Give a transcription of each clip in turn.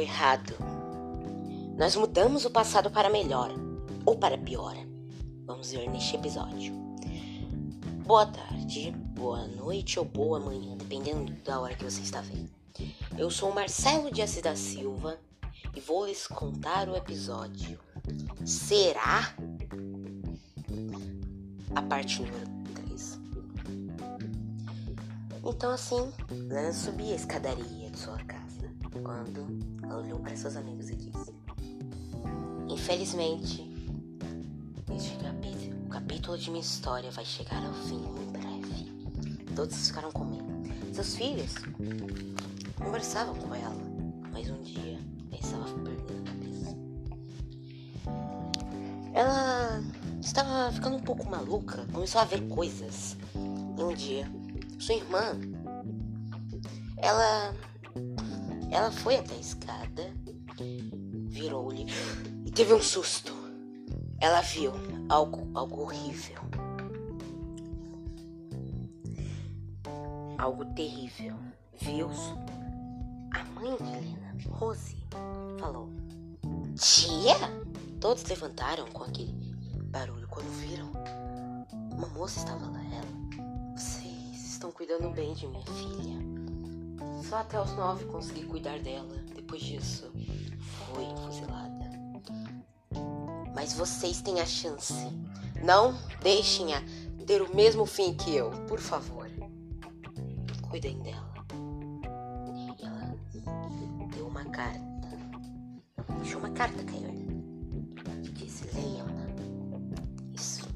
errado. Nós mudamos o passado para melhor ou para pior. Vamos ver neste episódio. Boa tarde, boa noite ou boa manhã, dependendo da hora que você está vendo. Eu sou Marcelo Assis da Silva e vou lhes contar o episódio. Será? A parte número 3. Então assim, Lana subia a escadaria de sua casa quando olhou para seus amigos e disse: Infelizmente, este capítulo, o capítulo de minha história vai chegar ao fim em breve. Todos ficaram com medo. Seus filhos conversavam com ela, mas um dia estava perdendo a cabeça. Ela estava ficando um pouco maluca, começou a ver coisas. E um dia, sua irmã, ela, ela foi até a escada, virou-lhe e teve um susto. Ela viu algo, algo horrível. Algo terrível. Viu a mãe de Helena, Rose, falou: Tia? Todos levantaram com aquele barulho quando viram. Uma moça estava lá. Ela. Vocês estão cuidando bem de minha filha. Só até os nove consegui cuidar dela. Depois disso, foi fuzilada. Mas vocês têm a chance. Não deixem-a ter o mesmo fim que eu, por favor. Cuidem dela. E ela deu uma carta. Deixou uma carta cair. E disse: leiam-na. Isso.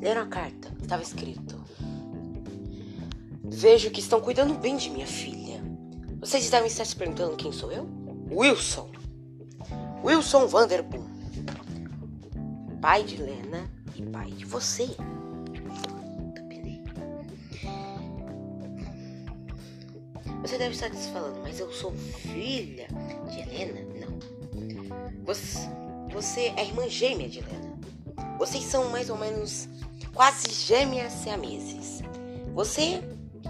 Leram a carta. Estava escrito: Vejo que estão cuidando bem de minha filha. Vocês devem estar se perguntando quem sou eu? Wilson. Wilson Vanderboom. Pai de Lena e pai de você. Você deve estar se falando, mas eu sou filha de Helena? Não. Você, você é irmã gêmea de Helena. Vocês são mais ou menos quase gêmeas siameses. Você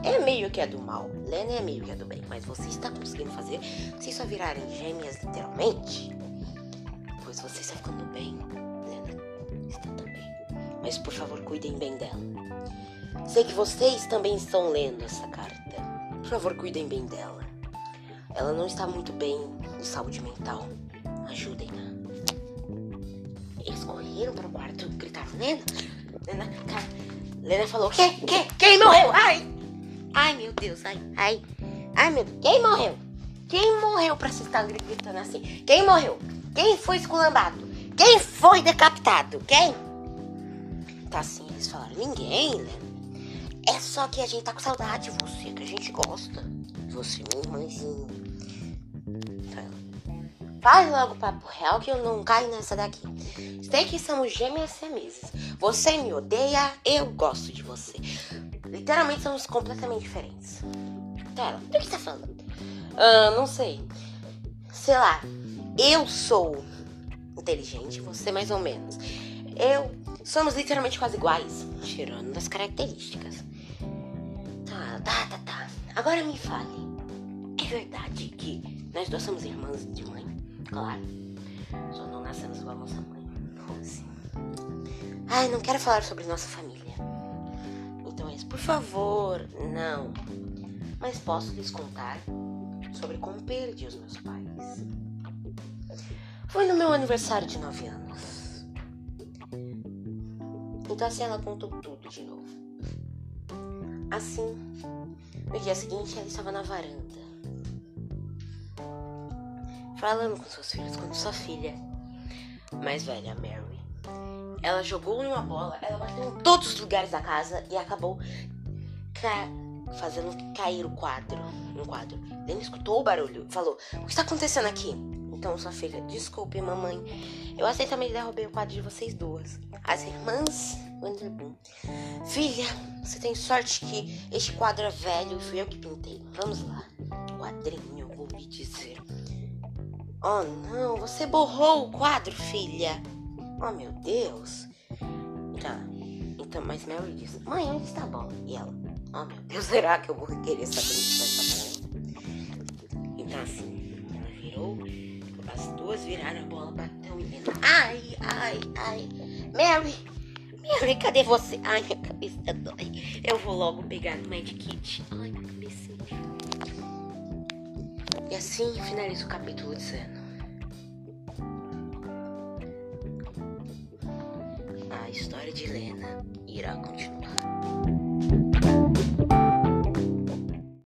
é meio que a do mal, Lena é meio que a do bem, mas você está conseguindo fazer vocês só virarem gêmeas literalmente? Pois você está ficando bem, Lena está também. Mas por favor, cuidem bem dela. Sei que vocês também estão lendo essa carta. Por favor, cuidem bem dela. Ela não está muito bem de saúde mental. Ajudem-na. Eles correram para o quarto, gritaram: Lena! Lena, cara, Lena falou: Que? Que? Quem morreu? Ai! Ai, meu Deus, ai, ai. Ai, meu Deus. Quem morreu? Quem morreu pra você estar gritando assim? Quem morreu? Quem foi esculambado? Quem foi decapitado? Quem? Tá assim, eles falaram: Ninguém, Lena. É só que a gente tá com saudade de você, que a gente gosta. Você, minha irmãzinha. Faz logo o papo real que eu não caio nessa daqui. Sei que somos gêmeas siameses. Você me odeia, eu gosto de você. Literalmente somos completamente diferentes. Pera, do que você tá falando? Ah, não sei. Sei lá. Eu sou inteligente, você mais ou menos. Eu somos literalmente quase iguais, tirando das características. Tá, tá, tá, tá. Agora me fale. É verdade que nós duas somos irmãs de mãe? Claro. Só não nascemos igual a nossa mãe. Ai, não quero falar sobre nossa família. Isso. Por favor, não. Mas posso lhes contar sobre como perdi os meus pais. Foi no meu aniversário de 9 anos. Então assim ela contou tudo de novo. Assim, no dia seguinte ela estava na varanda. Falando com seus filhos, quando sua filha mais velha, Mary, ela jogou uma bola, ela bateu em todos os lugares da casa e acabou ca fazendo cair o quadro. Um quadro. Ele escutou o barulho e falou: O que está acontecendo aqui? Então sua filha, desculpe, mamãe. Eu acidentalmente derrubei o quadro de vocês duas. As irmãs. Filha, você tem sorte que este quadro é velho e fui eu que pintei. Vamos lá. Quadrinho, vou lhe dizer. Oh não, você borrou o quadro, filha. Oh meu Deus. Tá. Então, mas Mary disse, mãe, onde está a bola? E ela, oh meu Deus, será que eu vou querer saber onde está essa bola? Então assim, ela empatou. As duas viraram a bola, bateu em Helena. Ai, ai, ai. Mary! Mary, cadê você? Ai, minha cabeça dói. Eu vou logo pegar o medkit. Ai, minha cabeça. E assim finaliza o capítulo dizendo. A história de Helena irá continuar.